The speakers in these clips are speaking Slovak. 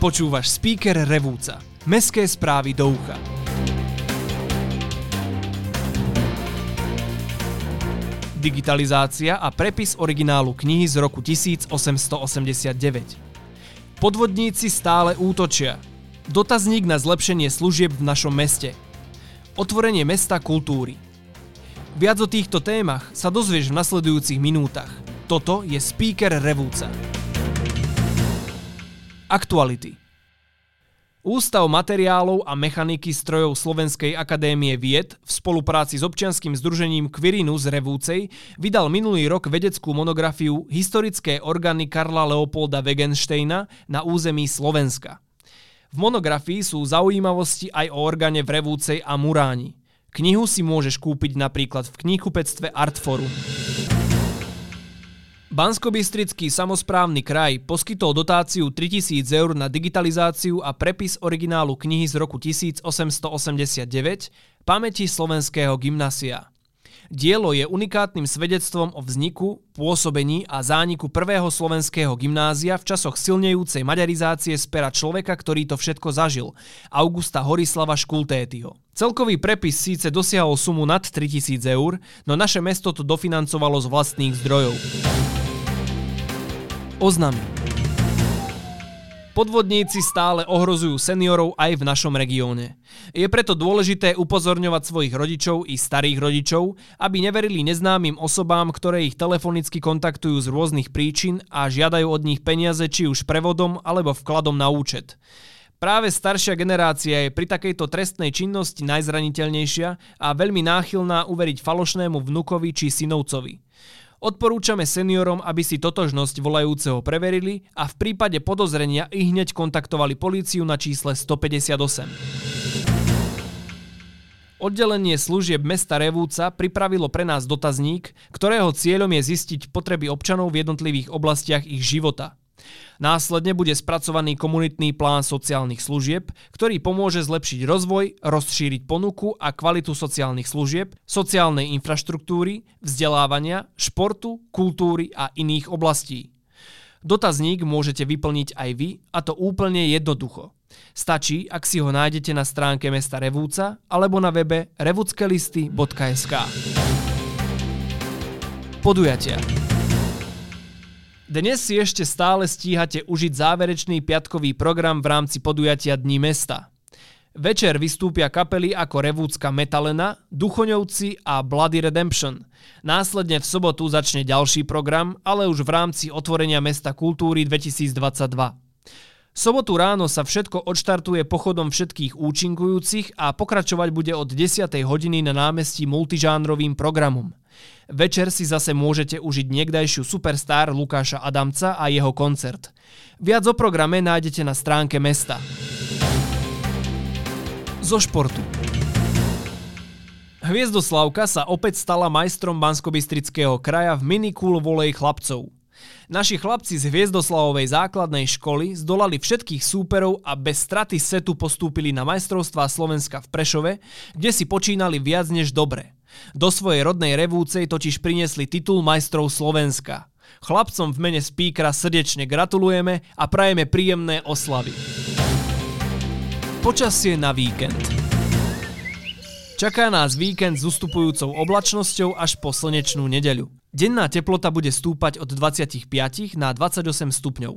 Počúvaš speaker Revúca. Mestské správy do ucha. Digitalizácia a prepis originálu knihy z roku 1889. Podvodníci stále útočia. Dotazník na zlepšenie služieb v našom meste. Otvorenie mesta kultúry. Viac o týchto témach sa dozvieš v nasledujúcich minútach. Toto je Speaker Revúca. Aktuality. Ústav materiálov a mechaniky strojov Slovenskej akadémie vied v spolupráci s občianským združením Quirinus Revúcej vydal minulý rok vedeckú monografiu Historické orgány Karla Leopolda Wegensteina na území Slovenska. V monografii sú zaujímavosti aj o orgáne v Revúcej a Muráni. Knihu si môžeš kúpiť napríklad v knihkupectve Artforum. Banskobystrický samozprávny kraj poskytol dotáciu 3000 eur na digitalizáciu a prepis originálu knihy z roku 1889 Pamäti slovenského gymnasia. Dielo je unikátnym svedectvom o vzniku, pôsobení a zániku prvého slovenského gymnázia v časoch silnejúcej maďarizácie z pera človeka, ktorý to všetko zažil, Augusta Horislava Škultétyho. Celkový prepis síce dosiahol sumu nad 3000 eur, no naše mesto to dofinancovalo z vlastných zdrojov. Oznamy. Podvodníci stále ohrozujú seniorov aj v našom regióne. Je preto dôležité upozorňovať svojich rodičov i starých rodičov, aby neverili neznámym osobám, ktoré ich telefonicky kontaktujú z rôznych príčin a žiadajú od nich peniaze či už prevodom alebo vkladom na účet. Práve staršia generácia je pri takejto trestnej činnosti najzraniteľnejšia a veľmi náchylná uveriť falošnému vnukovi či synovcovi. Odporúčame seniorom, aby si totožnosť volajúceho preverili a v prípade podozrenia i hneď kontaktovali políciu na čísle 158. Oddelenie služieb mesta Revúca pripravilo pre nás dotazník, ktorého cieľom je zistiť potreby občanov v jednotlivých oblastiach ich života – Následne bude spracovaný komunitný plán sociálnych služieb, ktorý pomôže zlepšiť rozvoj, rozšíriť ponuku a kvalitu sociálnych služieb, sociálnej infraštruktúry, vzdelávania, športu, kultúry a iných oblastí. Dotazník môžete vyplniť aj vy, a to úplne jednoducho. Stačí, ak si ho nájdete na stránke mesta Revúca alebo na webe revuckelisty.sk. Podujatia. Dnes si ešte stále stíhate užiť záverečný piatkový program v rámci podujatia Dní mesta. Večer vystúpia kapely ako Revúcka Metalena, Duchoňovci a Bloody Redemption. Následne v sobotu začne ďalší program, ale už v rámci otvorenia Mesta kultúry 2022. Sobotu ráno sa všetko odštartuje pochodom všetkých účinkujúcich a pokračovať bude od 10. hodiny na námestí multižánrovým programom. Večer si zase môžete užiť niekdajšiu superstar Lukáša Adamca a jeho koncert. Viac o programe nájdete na stránke mesta. Zo športu. Hviezdoslavka sa opäť stala majstrom Banskobystrického kraja v minikul volej chlapcov. Naši chlapci z Hviezdoslavovej základnej školy zdolali všetkých súperov a bez straty setu postúpili na majstrovstvá Slovenska v Prešove, kde si počínali viac než dobre. Do svojej rodnej revúcej totiž priniesli titul majstrov Slovenska. Chlapcom v mene speakera srdečne gratulujeme a prajeme príjemné oslavy. Počasie na víkend. Čaká nás víkend s ustupujúcou oblačnosťou až po slnečnú nedeľu. Denná teplota bude stúpať od 25 na 28 stupňov.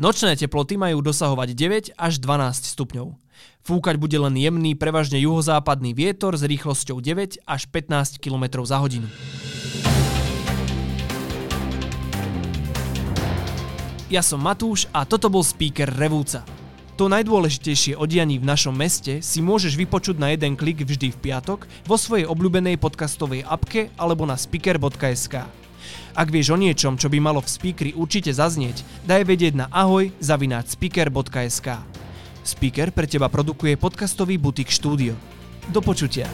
Nočné teploty majú dosahovať 9 až 12 stupňov. Fúkať bude len jemný, prevažne juhozápadný vietor s rýchlosťou 9 až 15 km za hodinu. Ja som Matúš a toto bol speaker Revúca. To najdôležitejšie o dianí v našom meste si môžeš vypočuť na jeden klik vždy v piatok vo svojej obľúbenej podcastovej apke alebo na speaker.sk. Ak vieš o niečom, čo by malo v speakeri určite zaznieť, daj vedieť na ahoj zavináč speaker.sk. Speaker pre teba produkuje podcastový butik štúdio. Do počutia.